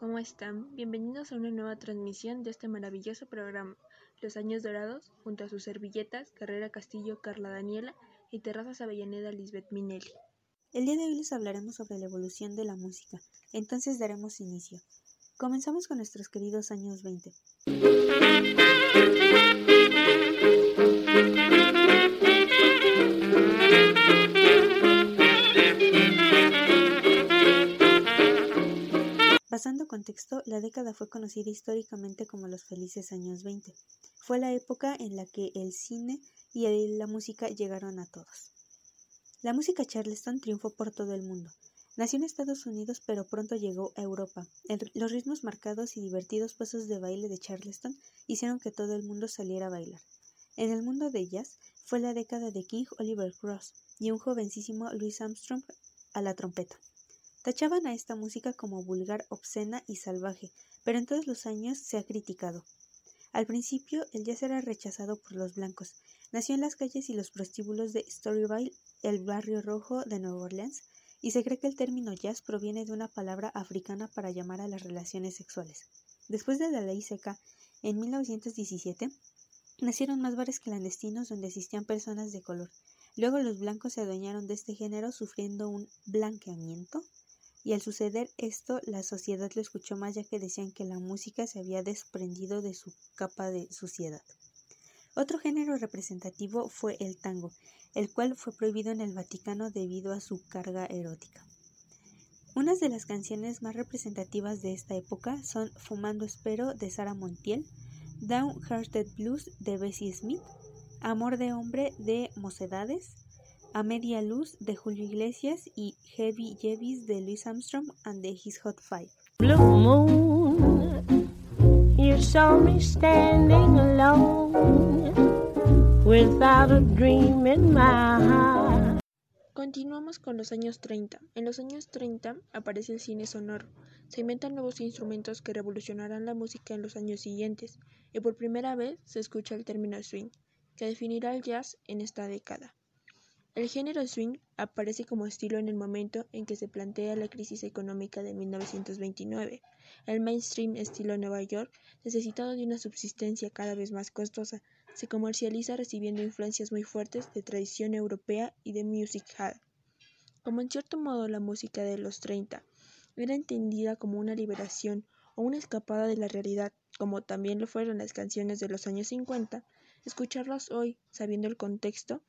¿cómo están? Bienvenidos a una nueva transmisión de este maravilloso programa, Los Años Dorados, junto a sus servilletas, Carrera Castillo, Carla Daniela y Terrazas Avellaneda, Lisbeth Minelli. El día de hoy les hablaremos sobre la evolución de la música, entonces daremos inicio. Comenzamos con nuestros queridos años 20. Pasando contexto, la década fue conocida históricamente como los felices años 20. Fue la época en la que el cine y la música llegaron a todos. La música charleston triunfó por todo el mundo. Nació en Estados Unidos, pero pronto llegó a Europa. los ritmos marcados y divertidos pasos de baile de charleston hicieron que todo el mundo saliera a bailar. En el mundo de jazz fue la década de King Oliver Cross y un jovencísimo Louis Armstrong a la trompeta. Tachaban a esta música como vulgar, obscena y salvaje, pero en todos los años se ha criticado. Al principio, el jazz era rechazado por los blancos. Nació en las calles y los prostíbulos de Storyville, el barrio rojo de Nueva Orleans, y se cree que el término jazz proviene de una palabra africana para llamar a las relaciones sexuales. Después de la ley seca, en 1917, nacieron más bares clandestinos donde asistían personas de color. Luego los blancos se adueñaron de este género sufriendo un blanqueamiento y al suceder esto la sociedad lo escuchó más ya que decían que la música se había desprendido de su capa de suciedad. Otro género representativo fue el tango, el cual fue prohibido en el Vaticano debido a su carga erótica. Unas de las canciones más representativas de esta época son Fumando Espero de Sara Montiel, Downhearted Blues de Bessie Smith, Amor de Hombre de Mocedades, a Media Luz de Julio Iglesias y Heavy Jevis de Louis Armstrong and the His Hot Five. Blue moon, you saw me standing alone without a dream in my heart. Continuamos con los años 30. En los años 30 aparece el cine sonoro. Se inventan nuevos instrumentos que revolucionarán la música en los años siguientes, y por primera vez se escucha el término swing, que definirá el jazz en esta década. El género swing aparece como estilo en el momento en que se plantea la crisis económica de 1929. El mainstream estilo Nueva York, necesitado de una subsistencia cada vez más costosa, se comercializa recibiendo influencias muy fuertes de tradición europea y de music hall. Como en cierto modo la música de los 30 era entendida como una liberación o una escapada de la realidad, como también lo fueron las canciones de los años 50, escucharlas hoy, sabiendo el contexto,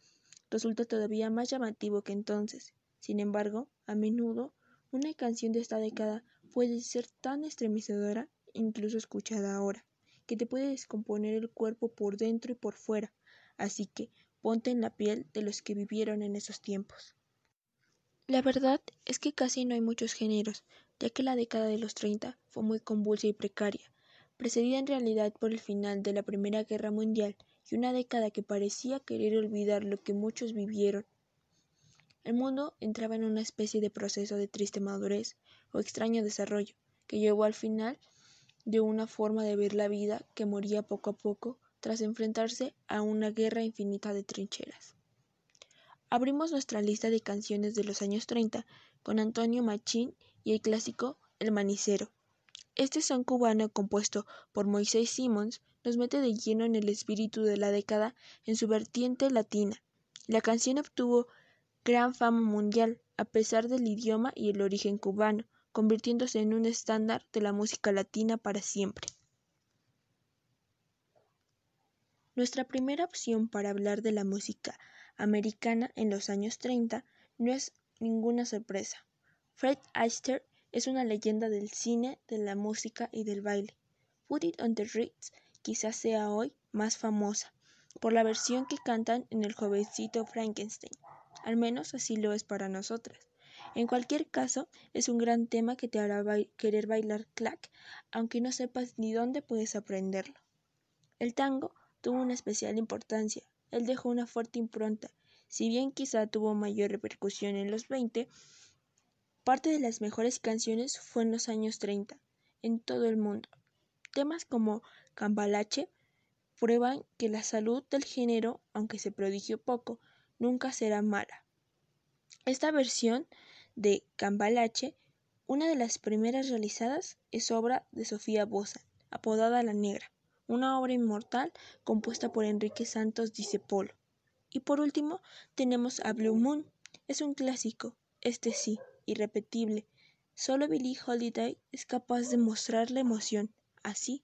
resulta todavía más llamativo que entonces. Sin embargo, a menudo, una canción de esta década puede ser tan estremecedora, incluso escuchada ahora, que te puede descomponer el cuerpo por dentro y por fuera. Así que ponte en la piel de los que vivieron en esos tiempos. La verdad es que casi no hay muchos géneros, ya que la década de los 30 fue muy convulsa y precaria, precedida en realidad por el final de la Primera Guerra Mundial y una década que parecía querer olvidar lo que muchos vivieron. El mundo entraba en una especie de proceso de triste madurez o extraño desarrollo, que llevó al final de una forma de ver la vida que moría poco a poco tras enfrentarse a una guerra infinita de trincheras. Abrimos nuestra lista de canciones de los años 30 con Antonio Machín y el clásico El Manicero. Este son cubano compuesto por Moisés Simons nos mete de lleno en el espíritu de la década en su vertiente latina. La canción obtuvo gran fama mundial a pesar del idioma y el origen cubano, convirtiéndose en un estándar de la música latina para siempre. Nuestra primera opción para hablar de la música americana en los años 30 no es ninguna sorpresa. Fred Astaire es una leyenda del cine, de la música y del baile. Put It on the Ritz quizás sea hoy más famosa por la versión que cantan en El jovencito Frankenstein. Al menos así lo es para nosotras. En cualquier caso, es un gran tema que te hará querer bailar clack, aunque no sepas ni dónde puedes aprenderlo. El tango tuvo una especial importancia. Él dejó una fuerte impronta. Si bien quizá tuvo mayor repercusión en los 20, parte de las mejores canciones fue en los años 30, en todo el mundo. Temas como Cambalache prueban que la salud del género, aunque se prodigió poco, nunca será mala. Esta versión de Cambalache Una de las primeras realizadas es obra de Sofía Bozan, apodada La Negra, una obra inmortal compuesta por Enrique Santos Discépolo. Y por último tenemos a Blue Moon, es un clásico, este sí, irrepetible. Solo Billie Holiday es capaz de mostrar la emoción así.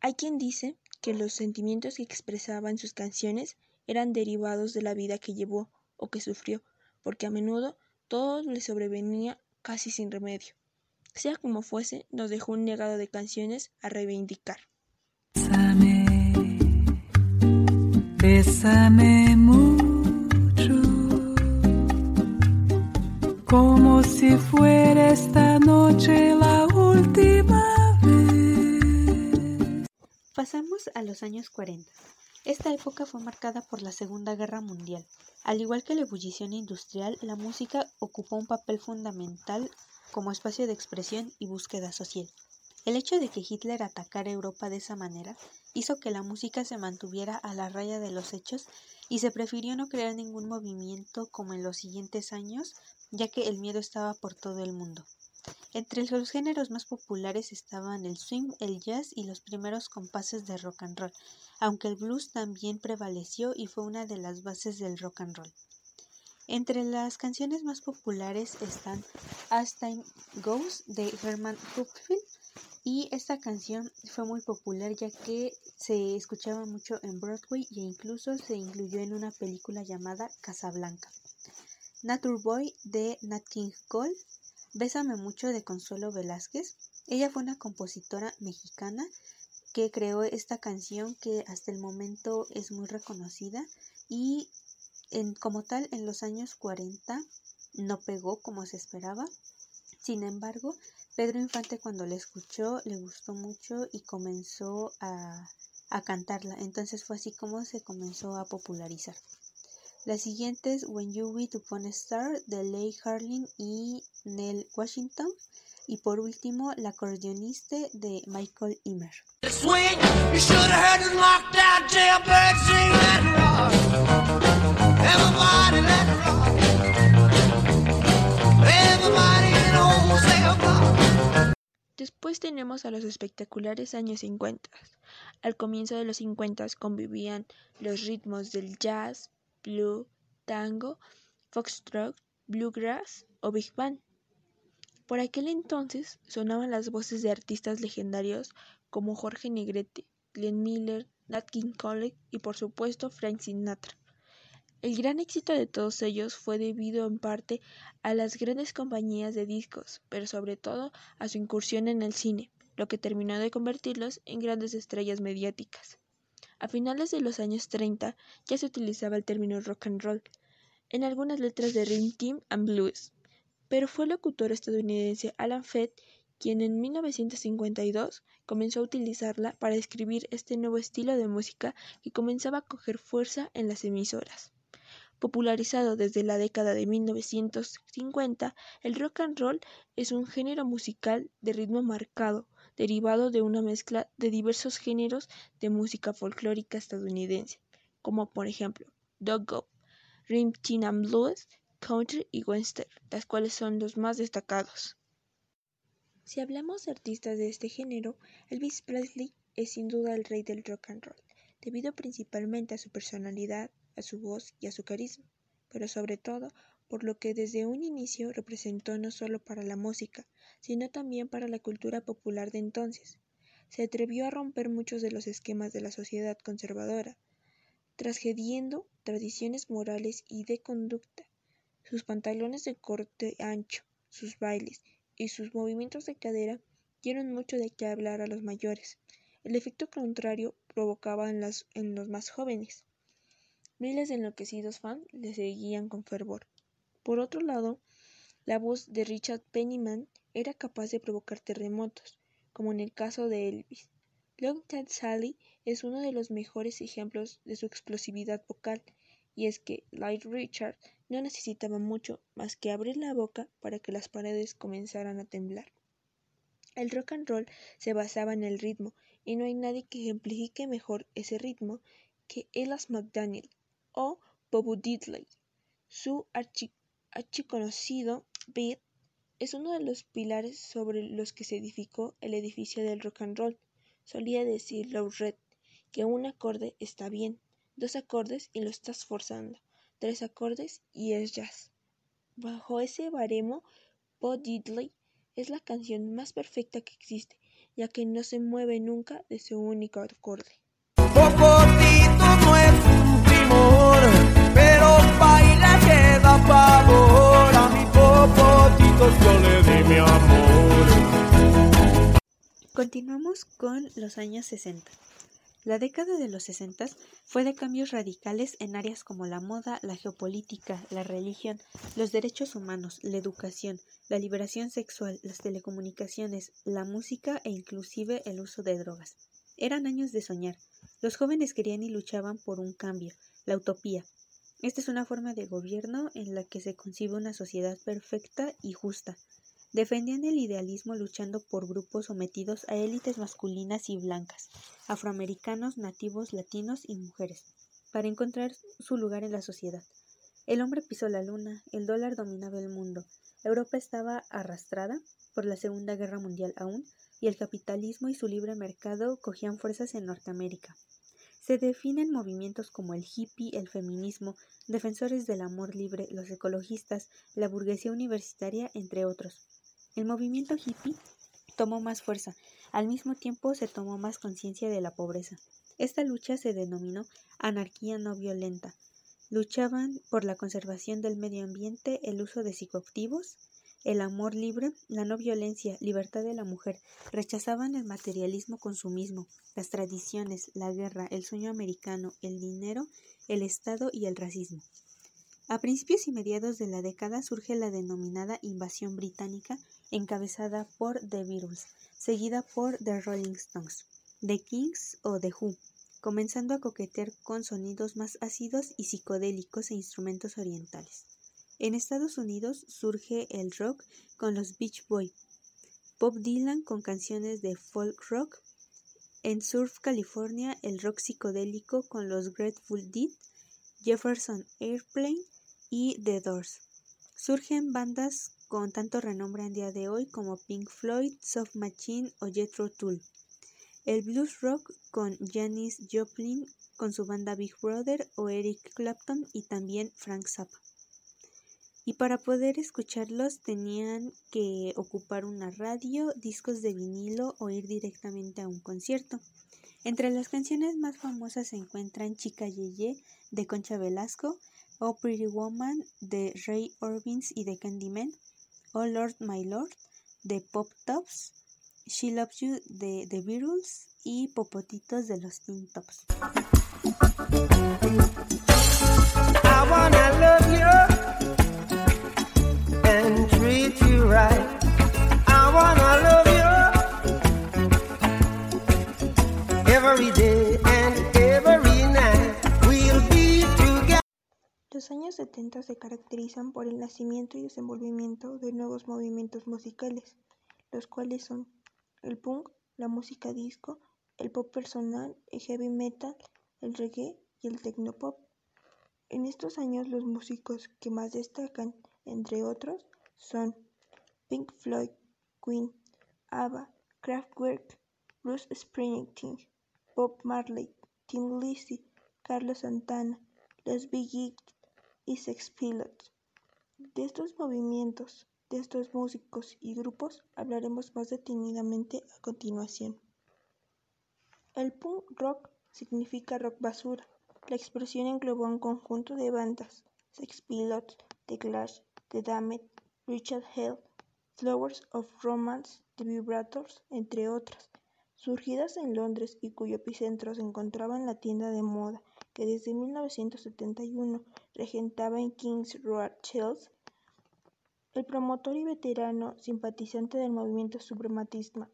Hay quien dice que los sentimientos que expresaba en sus canciones eran derivados de la vida que llevó o que sufrió, porque a menudo todo le sobrevenía casi sin remedio. Sea como fuese, nos dejó un legado de canciones a reivindicar. Mucho, como si fuera esta noche la última. Pasamos a los años 40. Esta época fue marcada por la Segunda Guerra Mundial. Al igual que la ebullición industrial, la música ocupó un papel fundamental como espacio de expresión y búsqueda social. El hecho de que Hitler atacara Europa de esa manera hizo que la música se mantuviera a la raya de los hechos y se prefirió no crear ningún movimiento como en los siguientes años, ya que el miedo estaba por todo el mundo. Entre los géneros más populares estaban el swing, el jazz y los primeros compases de rock and roll, aunque el blues también prevaleció y fue una de las bases del rock and roll. Entre las canciones más populares están As Time Goes de Herman Hupfield y esta canción fue muy popular ya que se escuchaba mucho en Broadway e incluso se incluyó en una película llamada Casablanca. Nature Boy de Nat King Cole Bésame mucho de Consuelo Velázquez. Ella fue una compositora mexicana que creó esta canción que hasta el momento es muy reconocida y en, como tal en los años 40 no pegó como se esperaba. Sin embargo, Pedro Infante cuando la escuchó le gustó mucho y comenzó a, a cantarla. Entonces fue así como se comenzó a popularizar. Las siguientes When You Meet Upon a Star de Leigh Harling y Nell Washington y por último La acordeonista de Michael Immer. Después tenemos a los espectaculares años 50. Al comienzo de los 50 convivían los ritmos del jazz, blue, tango, foxtrot, bluegrass o big band. Por aquel entonces sonaban las voces de artistas legendarios como Jorge Negrete, Glenn Miller, Nat King Cole y por supuesto Frank Sinatra. El gran éxito de todos ellos fue debido en parte a las grandes compañías de discos, pero sobre todo a su incursión en el cine, lo que terminó de convertirlos en grandes estrellas mediáticas. A finales de los años 30 ya se utilizaba el término rock and roll en algunas letras de Rhythm Team and Blues, pero fue el locutor estadounidense Alan Fett quien en 1952 comenzó a utilizarla para escribir este nuevo estilo de música que comenzaba a coger fuerza en las emisoras. Popularizado desde la década de 1950, el rock and roll es un género musical de ritmo marcado, derivado de una mezcla de diversos géneros de música folclórica estadounidense, como por ejemplo Dog Go, Rim and Blues, Country y Western, las cuales son los más destacados. Si hablamos de artistas de este género, Elvis Presley es sin duda el rey del rock and roll, debido principalmente a su personalidad, a su voz y a su carisma, pero sobre todo por lo que desde un inicio representó no solo para la música, sino también para la cultura popular de entonces. Se atrevió a romper muchos de los esquemas de la sociedad conservadora, trasgrediendo tradiciones morales y de conducta. Sus pantalones de corte ancho, sus bailes y sus movimientos de cadera dieron mucho de qué hablar a los mayores. El efecto contrario provocaba en los más jóvenes. Miles de enloquecidos fans le seguían con fervor. Por otro lado, la voz de Richard Pennyman era capaz de provocar terremotos, como en el caso de Elvis. Long Ted Sally es uno de los mejores ejemplos de su explosividad vocal, y es que Light Richard no necesitaba mucho más que abrir la boca para que las paredes comenzaran a temblar. El rock and roll se basaba en el ritmo, y no hay nadie que ejemplifique mejor ese ritmo que Elas McDaniel, o Bobo Diddley. Su archiconocido beat Es uno de los pilares sobre los que se edificó el edificio del rock and roll. Solía decir Reed que un acorde está bien, dos acordes y lo estás forzando, tres acordes y es jazz. Bajo ese baremo, Bo Diddley es la canción más perfecta que existe, ya que no se mueve nunca de su único acorde. Continuamos con los años 60. La década de los 60 fue de cambios radicales en áreas como la moda, la geopolítica, la religión, los derechos humanos, la educación, la liberación sexual, las telecomunicaciones, la música e inclusive el uso de drogas. Eran años de soñar. Los jóvenes querían y luchaban por un cambio, la utopía. Esta es una forma de gobierno en la que se concibe una sociedad perfecta y justa, Defendían el idealismo luchando por grupos sometidos a élites masculinas y blancas, afroamericanos, nativos, latinos y mujeres, para encontrar su lugar en la sociedad. El hombre pisó la luna, el dólar dominaba el mundo, Europa estaba arrastrada por la Segunda Guerra Mundial aún, y el capitalismo y su libre mercado cogían fuerzas en Norteamérica. Se definen movimientos como el hippie, el feminismo, defensores del amor libre, los ecologistas, la burguesía universitaria, entre otros. El movimiento hippie tomó más fuerza, al mismo tiempo se tomó más conciencia de la pobreza. Esta lucha se denominó anarquía no violenta. Luchaban por la conservación del medio ambiente, el uso de psicoactivos, el amor libre, la no violencia, libertad de la mujer. Rechazaban el materialismo consumismo, las tradiciones, la guerra, el sueño americano, el dinero, el Estado y el racismo. A principios y mediados de la década surge la denominada invasión británica encabezada por The Beatles, seguida por The Rolling Stones, The Kings o The Who, comenzando a coquetear con sonidos más ácidos y psicodélicos e instrumentos orientales. En Estados Unidos surge el rock con los Beach Boys, Bob Dylan con canciones de folk rock, en Surf California el rock psicodélico con los Grateful Dead, Jefferson Airplane y The Doors. Surgen bandas con tanto renombre en día de hoy como Pink Floyd, Soft Machine o Jethro Tull. El blues rock con Janis Joplin con su banda Big Brother o Eric Clapton y también Frank Zappa. Y para poder escucharlos tenían que ocupar una radio, discos de vinilo o ir directamente a un concierto. Entre las canciones más famosas se encuentran Chica Yeye de Concha Velasco, Oh Pretty Woman de Ray Orbins y de Candyman, Oh Lord My Lord de Pop Tops, She Loves You de The Beatles y Popotitos de los Teen Tops. Los años 70 se caracterizan por el nacimiento y desenvolvimiento de nuevos movimientos musicales, los cuales son el punk, la música disco, el pop personal, el heavy metal, el reggae y el tecnopop. En estos años los músicos que más destacan, entre otros, son Pink Floyd, Queen, ABBA, Kraftwerk, Bruce Springsteen, Bob Marley, Tim Lizzy, Carlos Santana, los Bee y Sex Pilots. De estos movimientos, de estos músicos y grupos hablaremos más detenidamente a continuación. El punk rock significa rock basura. La expresión englobó un conjunto de bandas, Sex Pilots, The Clash, The Damned, Richard Hell, Flowers of Romance, The Vibrators, entre otras, surgidas en Londres y cuyo epicentro se encontraba en la tienda de moda que desde 1971 regentaba en King's Road, Chelsea. El promotor y veterano simpatizante del movimiento suprematista,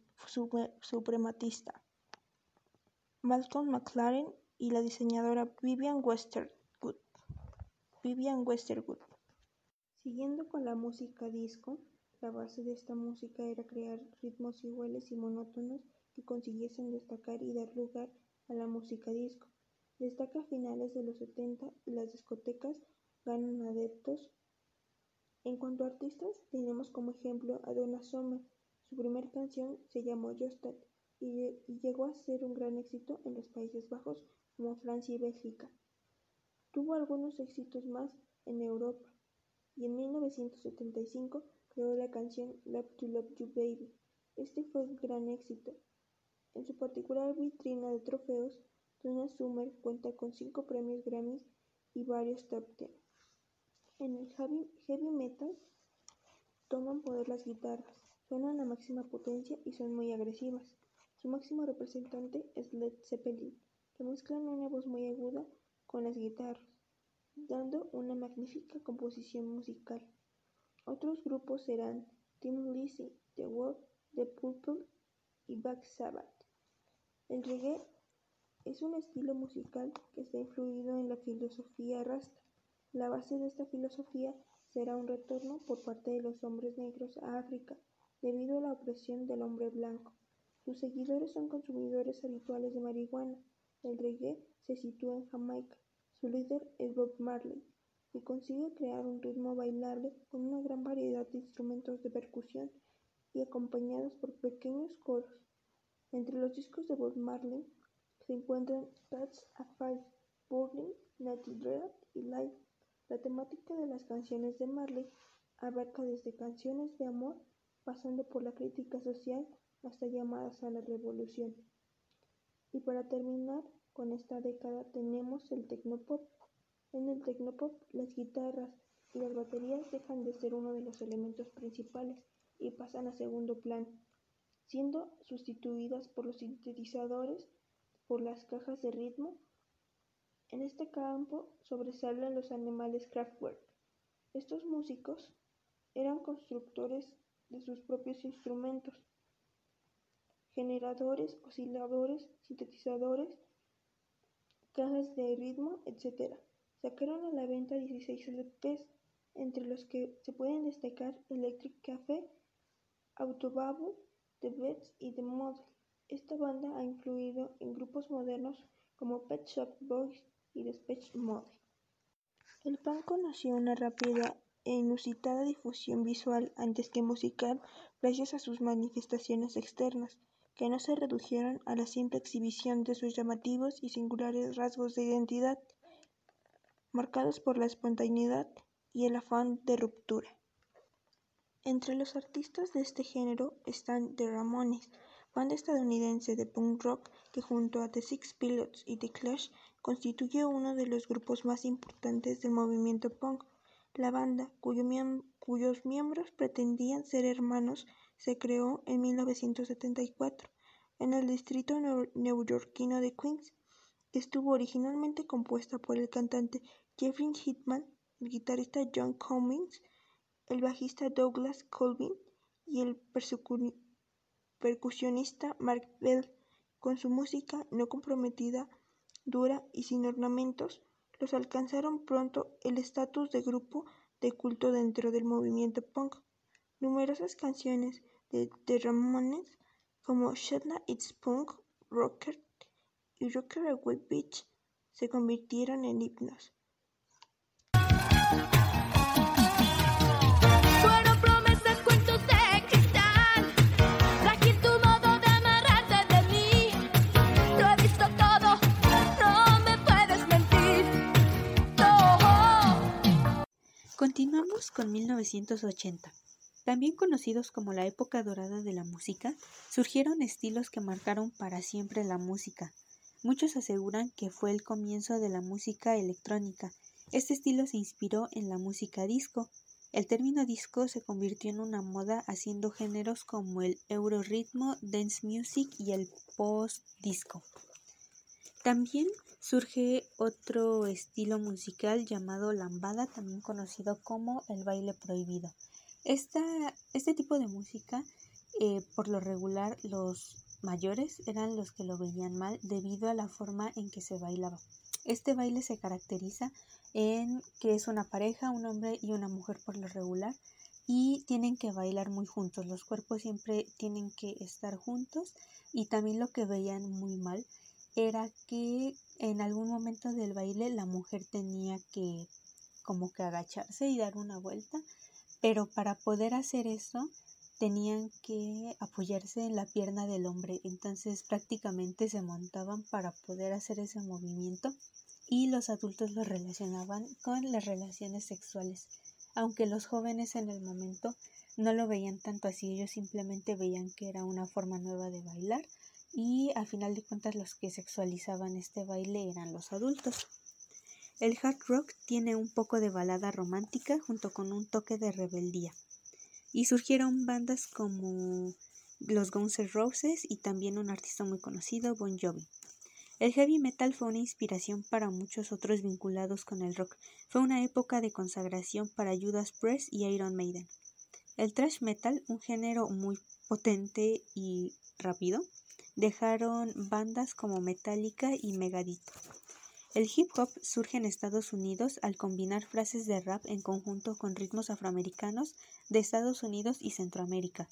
Malcolm McLaren y la diseñadora Vivian Westerwood. Vivian Westerwood. Siguiendo con la música disco, la base de esta música era crear ritmos iguales y monótonos que consiguiesen destacar y dar lugar a la música disco. Destaca a finales de los 70 y las discotecas ganan adeptos En cuanto a artistas, tenemos como ejemplo a Donna Summer. Su primera canción se llamó Jostat y llegó a ser un gran éxito en los Países Bajos como Francia y Bélgica. Tuvo algunos éxitos más en Europa y en 1975 creó la canción Love to Love You Baby. Este fue un gran éxito. En su particular vitrina de trofeos, Donna Summer cuenta con cinco premios Grammy y varios top ten. En el heavy metal toman poder las guitarras, suenan a máxima potencia y son muy agresivas. Su máximo representante es Led Zeppelin, que mezclan una voz muy aguda con las guitarras, dando una magnífica composición musical. Otros grupos serán Tim Lizzy, The Wall, The Purple y Black Sabbath. El reggae es un estilo musical que está influido en la filosofía rasta. La base de esta filosofía será un retorno por parte de los hombres negros a África debido a la opresión del hombre blanco. Sus seguidores son consumidores habituales de marihuana. El reggae se sitúa en Jamaica. Su líder es Bob Marley, y consigue crear un ritmo bailable con una gran variedad de instrumentos de percusión y acompañados por pequeños coros. Entre los discos de Bob Marley se encuentran Touch a Fire, Burning, Natty Dread y Live. La temática de las canciones de Marley abarca desde canciones de amor, pasando por la crítica social hasta llamadas a la revolución. Y para terminar con esta década tenemos el tecnopop. En el tecnopop las guitarras y las baterías dejan de ser uno de los elementos principales y pasan a segundo plano, siendo sustituidas por los sintetizadores, por las cajas de ritmo. En este campo sobresalen los animales Kraftwerk. Estos músicos eran constructores de sus propios instrumentos generadores, osciladores, sintetizadores, cajas de ritmo, etc. Sacaron a la venta 16 LPs, entre los que se pueden destacar Electric Café, Autobabble, The Bets y The Model. Esta banda ha influido en grupos modernos como Pet Shop Boys y Depeche Mode. El punk conoció una rápida e inusitada difusión visual antes que musical gracias a sus manifestaciones externas que no se redujeron a la simple exhibición de sus llamativos y singulares rasgos de identidad, marcados por la espontaneidad y el afán de ruptura. Entre los artistas de este género están The Ramones, banda estadounidense de punk rock que junto a The Six Pilots y The Clash constituye uno de los grupos más importantes del movimiento punk. La banda, cuyos miembros pretendían ser hermanos, se creó en 1974 en el distrito neoyorquino de Queens. Estuvo originalmente compuesta por el cantante Jeffrey Hitman, el guitarrista John Cummings, el bajista Douglas Colvin y el percusionista Mark Bell. Con su música no comprometida, dura y sin ornamentos, los alcanzaron pronto el estatus de grupo de culto dentro del movimiento punk. Numerosas canciones de The Ramones como Shatna It's Punk Rocker y Rocker Away Beach se convirtieron en himnos. Continuamos con 1980. También conocidos como la época dorada de la música, surgieron estilos que marcaron para siempre la música. Muchos aseguran que fue el comienzo de la música electrónica. Este estilo se inspiró en la música disco. El término disco se convirtió en una moda haciendo géneros como el euroritmo, dance music y el post-disco. También surge otro estilo musical llamado lambada, también conocido como el baile prohibido. Esta, este tipo de música, eh, por lo regular, los mayores eran los que lo veían mal debido a la forma en que se bailaba. Este baile se caracteriza en que es una pareja, un hombre y una mujer por lo regular, y tienen que bailar muy juntos. Los cuerpos siempre tienen que estar juntos y también lo que veían muy mal era que en algún momento del baile la mujer tenía que como que agacharse y dar una vuelta Pero para poder hacer eso tenían que apoyarse en la pierna del hombre, entonces prácticamente se montaban para poder hacer ese movimiento y los adultos lo relacionaban con las relaciones sexuales, aunque los jóvenes en el momento no lo veían tanto así, ellos simplemente veían que era una forma nueva de bailar y al final de cuentas los que sexualizaban este baile eran los adultos. El hard rock tiene un poco de balada romántica junto con un toque de rebeldía y surgieron bandas como los Guns N' Roses y también un artista muy conocido, Bon Jovi. El heavy metal fue una inspiración para muchos otros vinculados con el rock. Fue una época de consagración para Judas Priest y Iron Maiden. El thrash metal, un género muy potente y rápido, dejaron bandas como Metallica y Megadeth. El hip hop surge en Estados Unidos al combinar frases de rap en conjunto con ritmos afroamericanos de Estados Unidos y Centroamérica.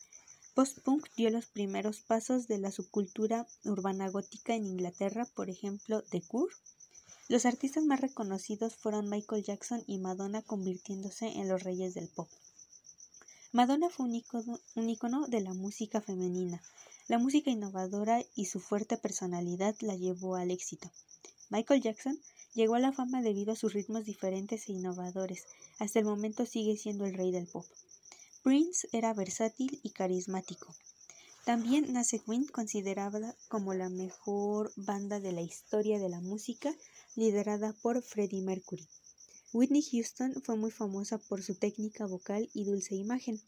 Post-punk dio los primeros pasos de la subcultura urbana gótica en Inglaterra, por ejemplo, The Cure. Los artistas más reconocidos fueron Michael Jackson y Madonna, convirtiéndose en los reyes del pop. Madonna fue un icono, de la música femenina. La música innovadora y su fuerte personalidad la llevó al éxito. Michael Jackson llegó a la fama debido a sus ritmos diferentes e innovadores. Hasta el momento sigue siendo el rey del pop. Prince era versátil y carismático. También nace Queen, considerada como la mejor banda de la historia de la música, liderada por Freddie Mercury. Whitney Houston fue muy famosa por su técnica vocal y dulce imagen.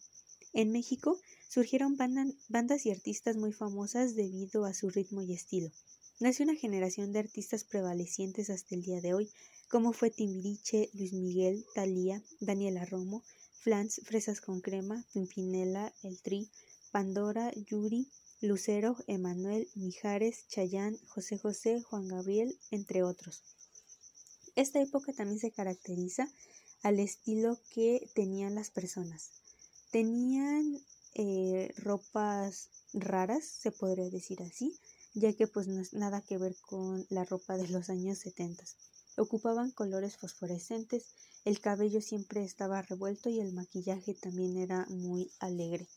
En México surgieron bandas y artistas muy famosas debido a su ritmo y estilo. Nació una generación de artistas prevalecientes hasta el día de hoy, como fue Timbiriche, Luis Miguel, Thalía, Daniela Romo, Flans, Fresas con Crema, Pimpinela, El Tri, Pandora, Yuri, Lucero, Emanuel, Mijares, Chayán, José José, Juan Gabriel, entre otros. Esta época también se caracteriza al estilo que tenían las personas. Tenían eh, ropas raras, se podría decir así, ya que pues no es nada que ver con la ropa de los años 70. Ocupaban colores fosforescentes, el cabello siempre estaba revuelto y el maquillaje también era muy alegre.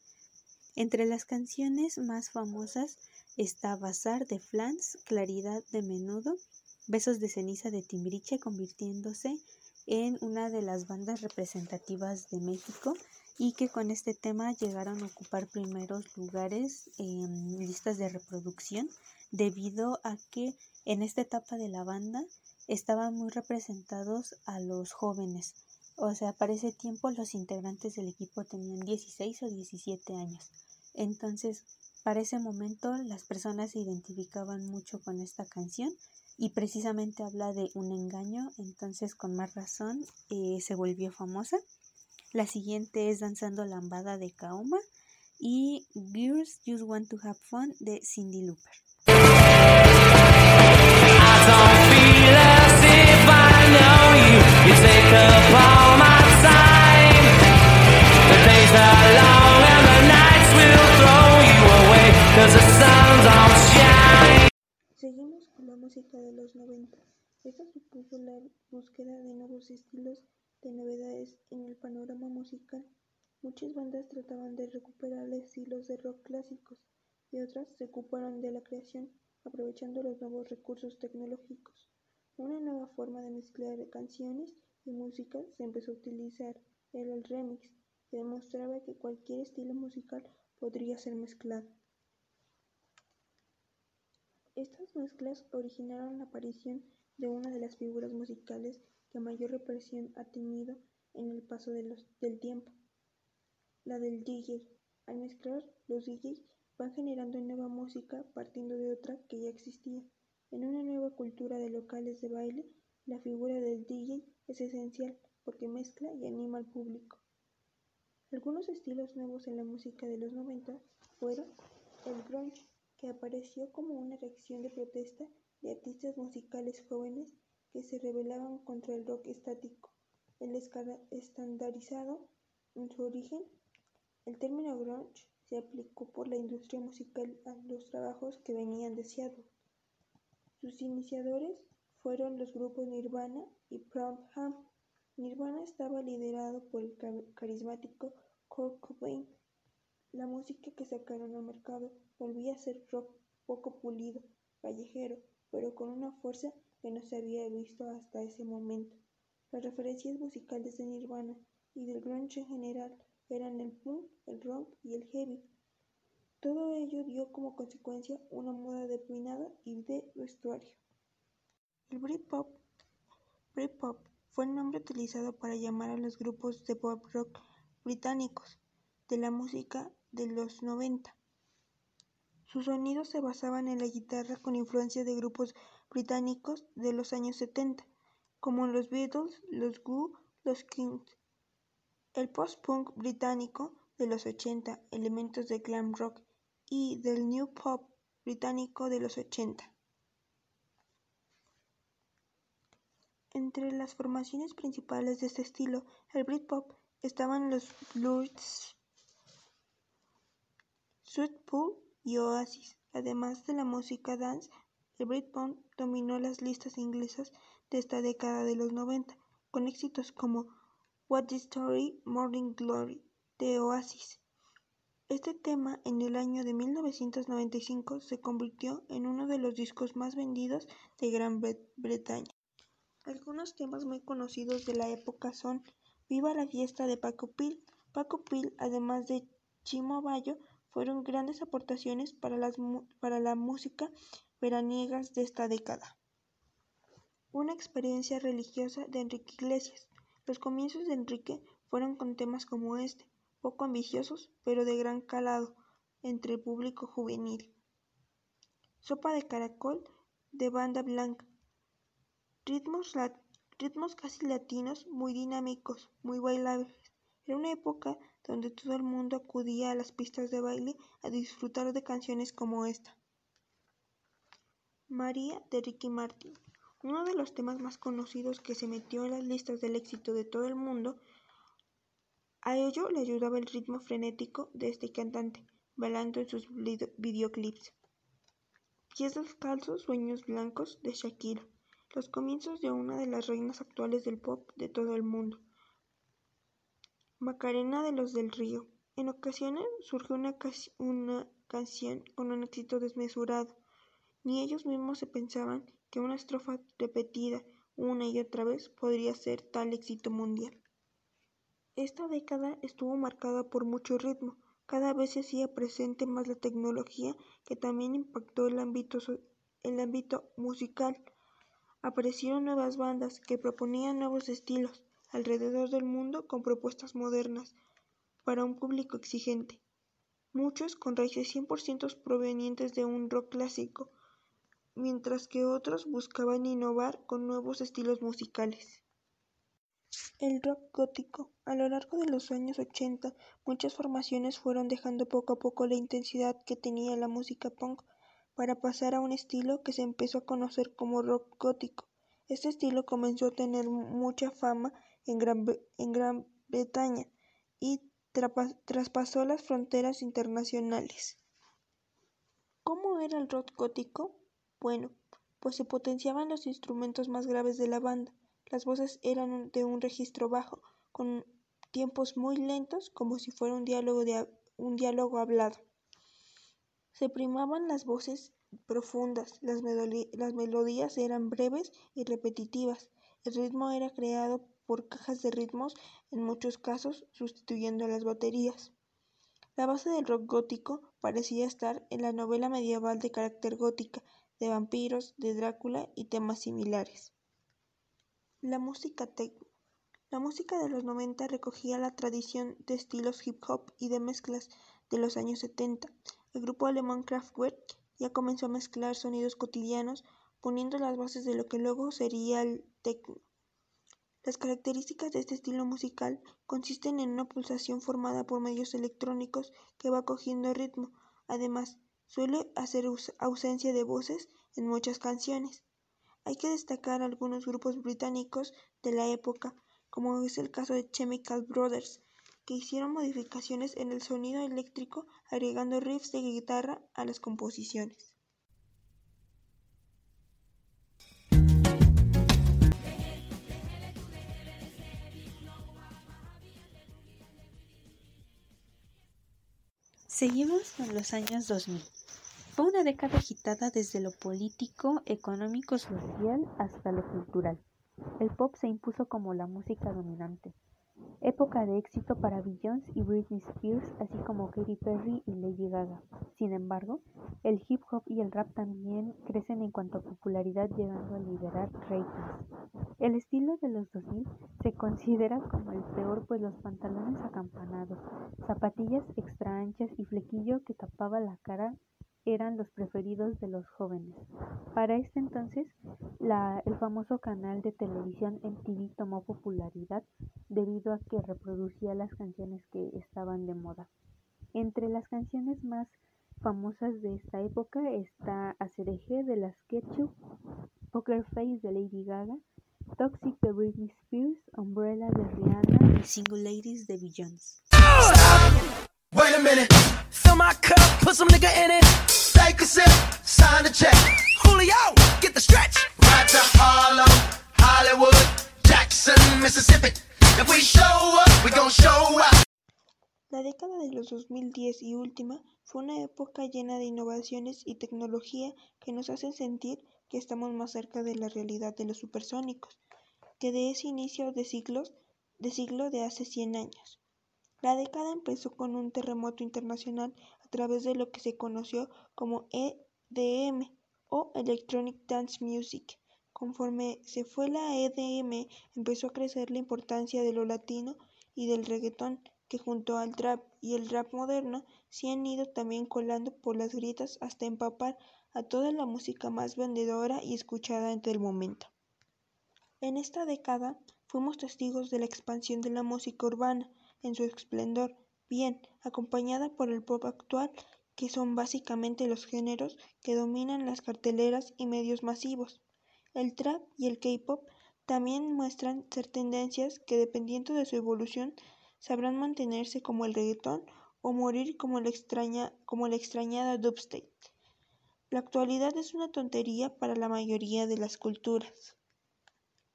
Entre las canciones más famosas está Bazar de Flans, Claridad de Menudo, Besos de Ceniza de Timbriche, convirtiéndose en una de las bandas representativas de México y que con este tema llegaron a ocupar primeros lugares en listas de reproducción debido a que en esta etapa de la banda estaban muy representados a los jóvenes. O sea, para ese tiempo los integrantes del equipo tenían 16 o 17 años. Entonces, para ese momento las personas se identificaban mucho con esta canción y precisamente habla de un engaño, entonces con más razón eh, se volvió famosa. La siguiente es Danzando Lambada de Kaoma y Girls Just Want to Have Fun de Cindy Looper. Seguimos con la música de los 90. Esta supuso la búsqueda de nuevos estilos de novedades en el panorama musical. Muchas bandas trataban de recuperar estilos de rock clásicos y otras se ocuparon de la creación aprovechando los nuevos recursos tecnológicos. Una nueva forma de mezclar canciones y música se empezó a utilizar, era el remix, que demostraba que cualquier estilo musical podría ser mezclado. Estas mezclas originaron la aparición de una de las figuras musicales que mayor represión ha tenido en el paso del tiempo, la del DJ. Al mezclar, los DJs van generando nueva música partiendo de otra que ya existía. En una nueva cultura de locales de baile, la figura del DJ es esencial porque mezcla y anima al público. Algunos estilos nuevos en la música de los 90 fueron el grunge, que apareció como una reacción de protesta de artistas musicales jóvenes que se rebelaban contra el rock estático, el estandarizado en su origen. El término grunge se aplicó por la industria musical a los trabajos que venían de Seattle. Sus iniciadores fueron los grupos Nirvana y Pearl Jam. Nirvana estaba liderado por el carismático Kurt Cobain. La música que sacaron al mercado volvía a ser rock poco pulido, callejero, pero con una fuerza que no se había visto hasta ese momento. Las referencias musicales de Nirvana y del grunge en general eran el punk, el rock y el heavy. Todo ello dio como consecuencia una moda de peinado y de vestuario. El Britpop, Britpop fue el nombre utilizado para llamar a los grupos de pop rock británicos de la música de los 90. Sus sonidos se basaban en la guitarra con influencia de grupos británicos de los años 70, como los Beatles, los Who, los Kings. El post-punk británico de los 80, elementos de glam rock y del new pop británico de los 80. Entre las formaciones principales de este estilo, el Britpop, estaban los Bloods, Sweetpool y Oasis. Además de la música dance, el Britpop dominó las listas inglesas de esta década de los 90, con éxitos como What the Story, Morning Glory de Oasis. Este tema en el año de 1995 se convirtió en uno de los discos más vendidos de Gran Bretaña. Algunos temas muy conocidos de la época son Viva la fiesta de Paco Pil. Paco Pil, además de Chimo Bayo, fueron grandes aportaciones para, las, para la música veraniegas de esta década. Una experiencia religiosa de Enrique Iglesias. Los comienzos de Enrique fueron con temas como este, poco ambiciosos, pero de gran calado entre el público juvenil. Sopa de caracol de banda blanca. Ritmos, ritmos casi latinos, muy dinámicos, muy bailables. Era una época donde todo el mundo acudía a las pistas de baile a disfrutar de canciones como esta. María de Ricky Martin. Uno de los temas más conocidos que se metió en las listas del éxito de todo el mundo a ello le ayudaba el ritmo frenético de este cantante, bailando en sus videoclips. Pies descalzos, sueños blancos de Shakira. Los comienzos de una de las reinas actuales del pop de todo el mundo. Macarena de los del Río. En ocasiones surgió una, una canción con un éxito desmesurado. Ni ellos mismos se pensaban que una estrofa repetida una y otra vez podría ser tal éxito mundial. Esta década estuvo marcada por mucho ritmo, cada vez se hacía presente más la tecnología que también impactó el ámbito, el ámbito musical. Aparecieron nuevas bandas que proponían nuevos estilos alrededor del mundo con propuestas modernas para un público exigente, muchos con raíces 100% provenientes de un rock clásico, mientras que otros buscaban innovar con nuevos estilos musicales. El rock gótico. A lo largo de los años 80, muchas formaciones fueron dejando poco a poco la intensidad que tenía la música punk para pasar a un estilo que se empezó a conocer como rock gótico. Este estilo comenzó a tener mucha fama en Gran, en Gran Bretaña y traspasó las fronteras internacionales. ¿Cómo era el rock gótico? Bueno, pues se potenciaban los instrumentos más graves de la banda las voces eran de un registro bajo, con tiempos muy lentos, como si fuera un diálogo, de, un diálogo hablado. Se primaban las voces profundas, las, las melodías eran breves y repetitivas, el ritmo era creado por cajas de ritmos, en muchos casos sustituyendo a las baterías. La base del rock gótico parecía estar en la novela medieval de carácter gótica, de vampiros, de Drácula y temas similares. La música techno. La música de los 90 recogía la tradición de estilos hip hop y de mezclas de los años 70. El grupo alemán Kraftwerk ya comenzó a mezclar sonidos cotidianos, poniendo las bases de lo que luego sería el techno. Las características de este estilo musical consisten en una pulsación formada por medios electrónicos que va cogiendo ritmo. Además, suele hacer ausencia de voces en muchas canciones. Hay que destacar algunos grupos británicos de la época, como es el caso de Chemical Brothers, que hicieron modificaciones en el sonido eléctrico agregando riffs de guitarra a las composiciones. Seguimos con los años 2000. Fue una década agitada desde lo político, económico, social hasta lo cultural. El pop se impuso como la música dominante. Época de éxito para Beyoncé y Britney Spears, así como Katy Perry y Lady Gaga. Sin embargo, el hip hop y el rap también crecen en cuanto a popularidad, llegando a liderar ratings. El estilo de los 2000 se considera como el peor, pues los pantalones acampanados, zapatillas extra anchas y flequillo que tapaba la cara eran los preferidos de los jóvenes. Para este entonces, el famoso canal de televisión MTV tomó popularidad debido a que reproducía las canciones que estaban de moda. Entre las canciones más famosas de esta época está Acereje de las Ketchup, Poker Face de Lady Gaga, Toxic de Britney Spears, Umbrella de Rihanna y Single Ladies de Beyoncé. Fill my cup, put some nigga in it. Take a sip, sign check. Julio, get the stretch. Right Hollywood, Jackson, Mississippi. If we show up, we gon' show up. La década de los 2010 y última fue una época llena de innovaciones y tecnología que nos hacen sentir que estamos más cerca de la realidad de los supersónicos que de ese inicio de de siglo de hace 100 años. La década empezó con un terremoto internacional a través de lo que se conoció como EDM o Electronic Dance Music. Conforme se fue la EDM, empezó a crecer la importancia de lo latino y del reggaetón, que junto al trap y el rap moderno se han ido también colando por las grietas hasta empapar a toda la música más vendedora y escuchada entre el momento. En esta década fuimos testigos de la expansión de la música urbana en su esplendor, bien acompañada por el pop actual, que son básicamente los géneros que dominan las carteleras y medios masivos. El trap y el K-pop también muestran ser tendencias que dependiendo de su evolución sabrán mantenerse como el reggaetón o morir como la, extraña, como la extrañada dubstep. La actualidad es una tontería para la mayoría de las culturas.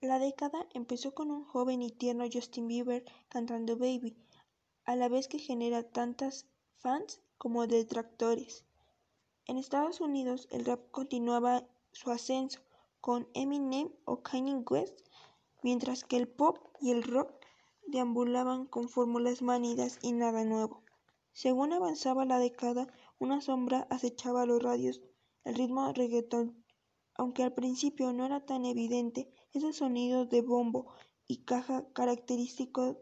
La década empezó con un joven y tierno Justin Bieber cantando Baby, a la vez que genera tantas fans como detractores. En Estados Unidos el rap continuaba su ascenso con Eminem o Kanye West, mientras que el pop y el rock deambulaban con fórmulas manidas y nada nuevo. Según avanzaba la década, una sombra acechaba los radios, el ritmo reggaetón. Aunque al principio no era tan evidente, ese sonido de bombo y caja característico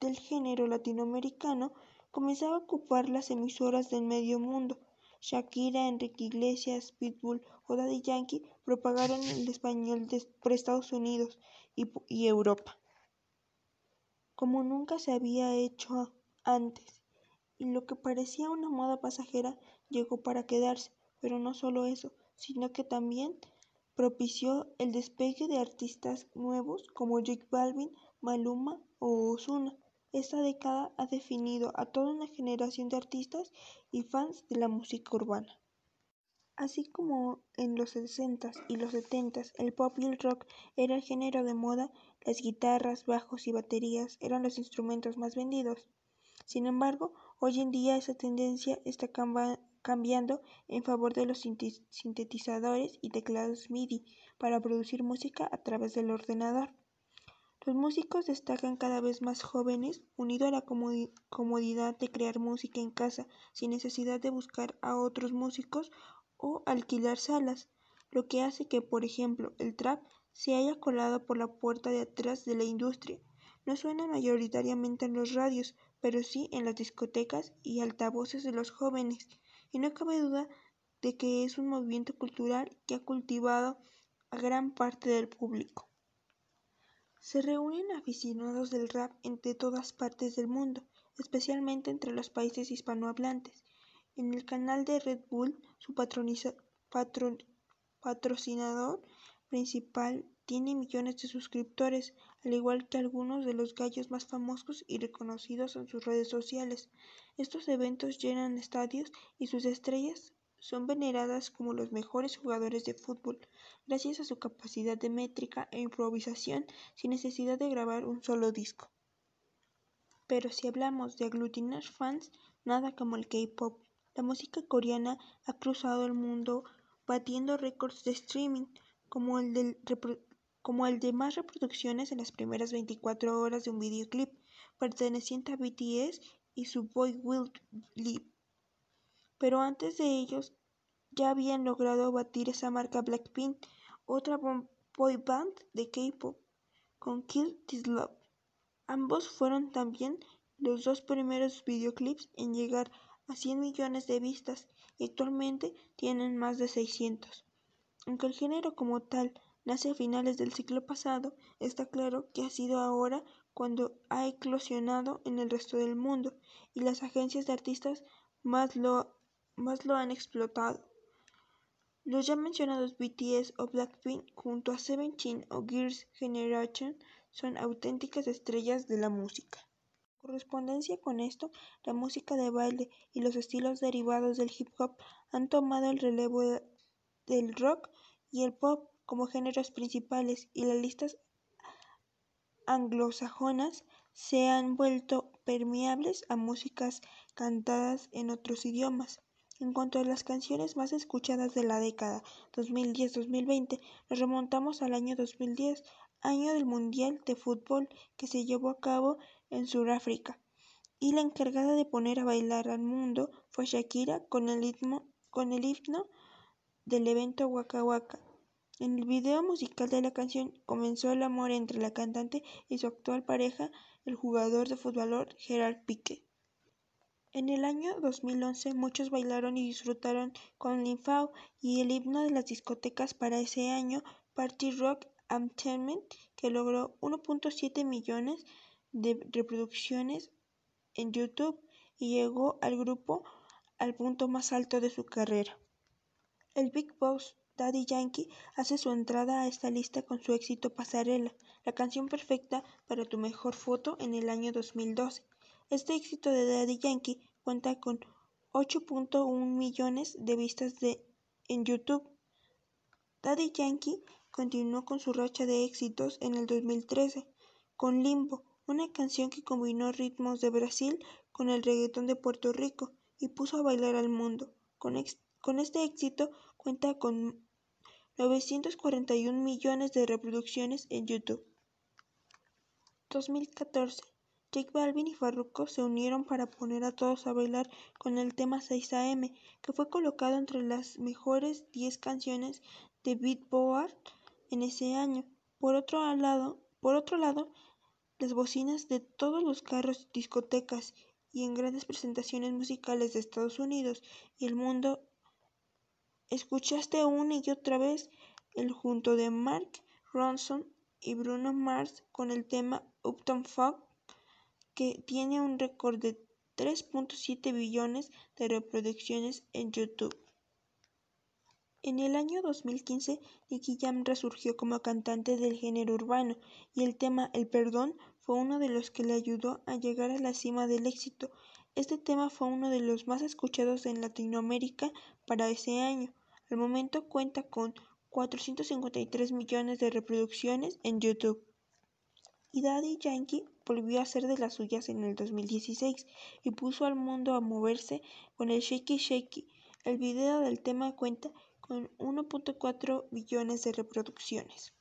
del género latinoamericano comenzaba a ocupar las emisoras del medio mundo. Shakira, Enrique Iglesias, Pitbull o Daddy Yankee propagaron el español por Estados Unidos y, y Europa como nunca se había hecho antes, y lo que parecía una moda pasajera llegó para quedarse, pero no solo eso, sino que también propició el despegue de artistas nuevos como J Balvin, Maluma o Ozuna. Esta década ha definido a toda una generación de artistas y fans de la música urbana. Así como en los 60s y los 70s el pop y el rock era el género de moda, las guitarras, bajos y baterías eran los instrumentos más vendidos. Sin embargo, hoy en día esa tendencia está cambiando en favor de los sintetizadores y teclados MIDI para producir música a través del ordenador. Los músicos destacan cada vez más jóvenes, unido a la comodidad de crear música en casa sin necesidad de buscar a otros músicos o alquilar salas, lo que hace que, por ejemplo, el trap se haya colado por la puerta de atrás de la industria. No suena mayoritariamente en los radios, pero sí en las discotecas y altavoces de los jóvenes, y no cabe duda de que es un movimiento cultural que ha cultivado a gran parte del público. Se reúnen aficionados del rap entre todas partes del mundo, especialmente entre los países hispanohablantes, en el canal de Red Bull, su patrocinador principal tiene millones de suscriptores, al igual que algunos de los gallos más famosos y reconocidos en sus redes sociales. Estos eventos llenan estadios y sus estrellas son veneradas como los mejores jugadores de fútbol, gracias a su capacidad de métrica e improvisación sin necesidad de grabar un solo disco. Pero si hablamos de aglutinar fans, nada como el K-pop. La música coreana ha cruzado el mundo batiendo récords de streaming, como el, del como el de más reproducciones en las primeras 24 horas de un videoclip perteneciente a BTS y su Boy Will. Pero antes de ellos ya habían logrado batir esa marca Blackpink, otra boy band de K-pop, con Kill This Love. Ambos fueron también los dos primeros videoclips en llegar a 100 millones de vistas y actualmente tienen más de 600. Aunque el género como tal nace a finales del siglo pasado, está claro que ha sido ahora cuando ha eclosionado en el resto del mundo y las agencias de artistas más lo, más lo han explotado. Los ya mencionados BTS o Blackpink junto a Seventeen o Girls' Generation son auténticas estrellas de la música. En correspondencia con esto, la música de baile y los estilos derivados del hip hop han tomado el relevo del rock y el pop como géneros principales y las listas anglosajonas se han vuelto permeables a músicas cantadas en otros idiomas. En cuanto a las canciones más escuchadas de la década 2010-2020, nos remontamos al año 2010, año del Mundial de Fútbol que se llevó a cabo en Sudáfrica, y la encargada de poner a bailar al mundo fue Shakira con el, himno, con el himno del evento Waka Waka. En el video musical de la canción comenzó el amor entre la cantante y su actual pareja, el jugador de fútbol Gerard Piqué. En el año 2011 muchos bailaron y disfrutaron con Linfao y el himno de las discotecas para ese año, Party Rock Anthem, que logró 1.7 millones de reproducciones en YouTube y llegó al grupo al punto más alto de su carrera. El Big Boss Daddy Yankee hace su entrada a esta lista con su éxito Pasarela, la canción perfecta para tu mejor foto en el año 2012. Este éxito de Daddy Yankee cuenta con 8.1 millones de vistas de, en YouTube. Daddy Yankee continuó con su racha de éxitos en el 2013 con Limbo, una canción que combinó ritmos de Brasil con el reggaetón de Puerto Rico y puso a bailar al mundo. Con, con este éxito cuenta con 941 millones de reproducciones en YouTube. 2014. Jake Balvin y Farruko se unieron para poner a todos a bailar con el tema 6am, que fue colocado entre las mejores 10 canciones de Beatport en ese año. Por otro lado, por otro lado, las bocinas de todos los carros, discotecas y en grandes presentaciones musicales de Estados Unidos y el mundo Escuchaste una y otra vez el junto de Mark Ronson y Bruno Mars con el tema Uptown Funk, que tiene un récord de 3.7 billones de reproducciones en YouTube. En el año 2015, Nicky Jam resurgió como cantante del género urbano y el tema El Perdón fue uno de los que le ayudó a llegar a la cima del éxito. Este tema fue uno de los más escuchados en Latinoamérica para ese año. Al momento cuenta con 453 millones de reproducciones en YouTube. Y Daddy Yankee volvió a ser de las suyas en el 2016 y puso al mundo a moverse con el Shakey Shakey. El video del tema cuenta con 1.4 billones de reproducciones.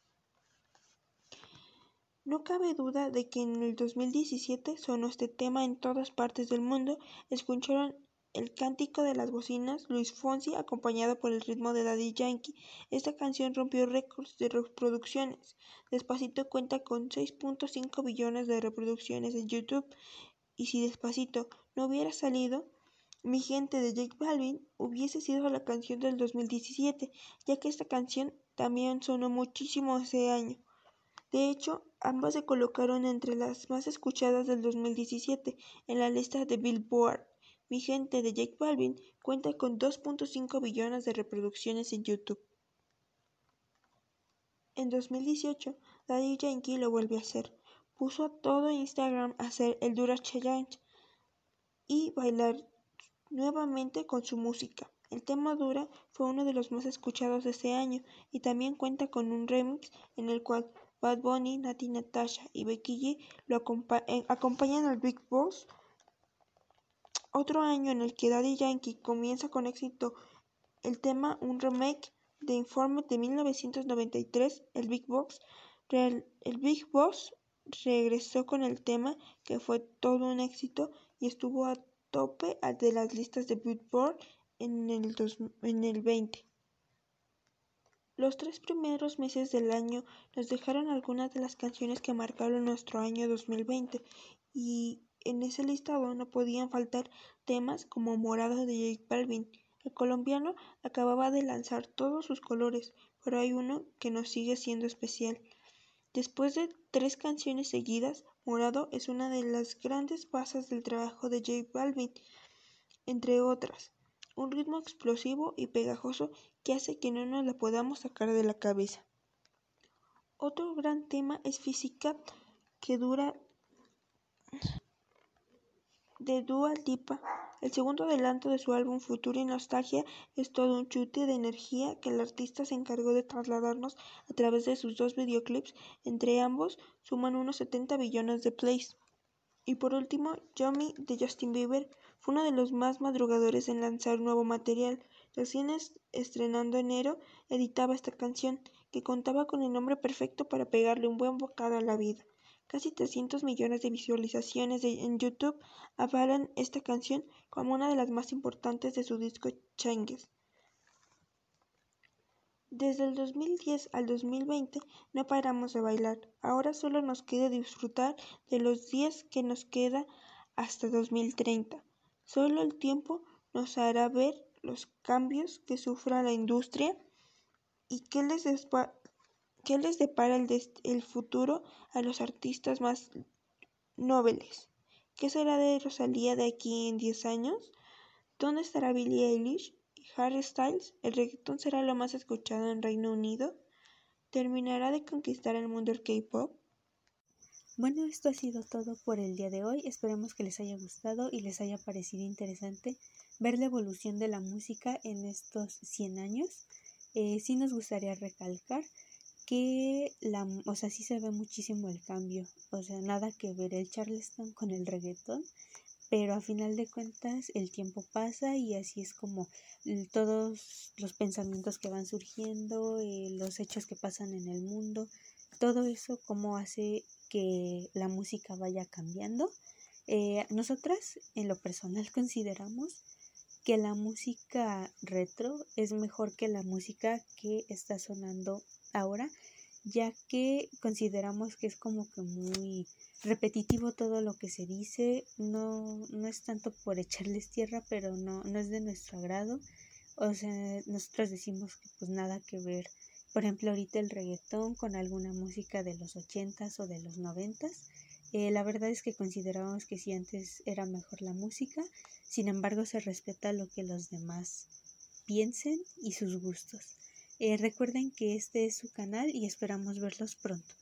No cabe duda de que en el 2017 sonó este tema en todas partes del mundo. Escucharon el cántico de las bocinas, Luis Fonsi, acompañado por el ritmo de Daddy Yankee. Esta canción rompió récords de reproducciones. Despacito cuenta con 6.5 billones de reproducciones en YouTube. Y si Despacito no hubiera salido, Mi gente de Jake Balvin hubiese sido la canción del 2017, ya que esta canción también sonó muchísimo ese año. De hecho, ambas se colocaron entre las más escuchadas del 2017 en la lista de Billboard. Mi gente de Jake Balvin cuenta con 2.5 billones de reproducciones en YouTube. En 2018, Daddy Yankee lo vuelve a hacer. Puso a todo Instagram a hacer el Dura Challenge y bailar nuevamente con su música. El tema Dura fue uno de los más escuchados de ese año y también cuenta con un remix en el cual Bad Bunny, Nati Natasha y Becky G lo eh, acompañan al Big Boss Otro año en el que Daddy Yankee comienza con éxito el tema un remake de Informe de 1993, el Big Boss, el Big Boss regresó con el tema que fue todo un éxito y estuvo a tope de las listas de Billboard en el, en el 20. Los tres primeros meses del año nos dejaron algunas de las canciones que marcaron nuestro año 2020 y en ese listado no podían faltar temas como Morado de J Balvin. El colombiano acababa de lanzar todos sus colores, pero hay uno que nos sigue siendo especial. Después de tres canciones seguidas, Morado es una de las grandes bases del trabajo de J Balvin, entre otras. Un ritmo explosivo y pegajoso que hace que no nos la podamos sacar de la cabeza. Otro gran tema es Física, que dura de Dua Lipa. El segundo adelanto de su álbum Futuro y Nostalgia es todo un chute de energía que el artista se encargó de trasladarnos a través de sus dos videoclips. Entre ambos suman unos 70 billones de plays. Y por último, Yummy de Justin Bieber fue uno de los más madrugadores en lanzar nuevo material. Recién estrenando enero, editaba esta canción, que contaba con el nombre perfecto para pegarle un buen bocado a la vida. Casi 300 millones de visualizaciones en YouTube avalan esta canción como una de las más importantes de su disco Changes. Desde el 2010 al 2020 no paramos de bailar, ahora solo nos queda disfrutar de los días que nos queda hasta 2030. Solo el tiempo nos hará ver los cambios que sufra la industria y qué les, ¿Qué les depara el, futuro a los artistas más nobles? ¿Qué será de Rosalía de aquí en 10 años? ¿Dónde estará Billie Eilish y Harry Styles? ¿El reggaetón será lo más escuchado en Reino Unido? ¿Terminará de conquistar el mundo el K-pop? Bueno, esto ha sido todo por el día de hoy. Esperemos que les haya gustado y les haya parecido interesante ver la evolución de la música en estos 100 años. Eh, sí nos gustaría recalcar que la, o sea, sí se ve muchísimo el cambio, o sea, nada que ver el charleston con el reggaetón, pero a final de cuentas el tiempo pasa y así es como todos los pensamientos que van surgiendo, eh, los hechos que pasan en el mundo, todo eso como hace que la música vaya cambiando. Eh, nosotras en lo personal consideramos que la música retro es mejor que la música que está sonando ahora, ya que consideramos que es como que muy repetitivo todo lo que se dice, no, no es tanto por echarles tierra, pero no, no es de nuestro agrado. O sea, nosotros decimos que pues nada que ver. Por ejemplo, ahorita el reggaetón con alguna música de los ochentas o de los noventas. Eh, la verdad es que considerábamos que si antes era mejor la música, sin embargo se respeta lo que los demás piensen y sus gustos. Eh, recuerden que este es su canal y esperamos verlos pronto.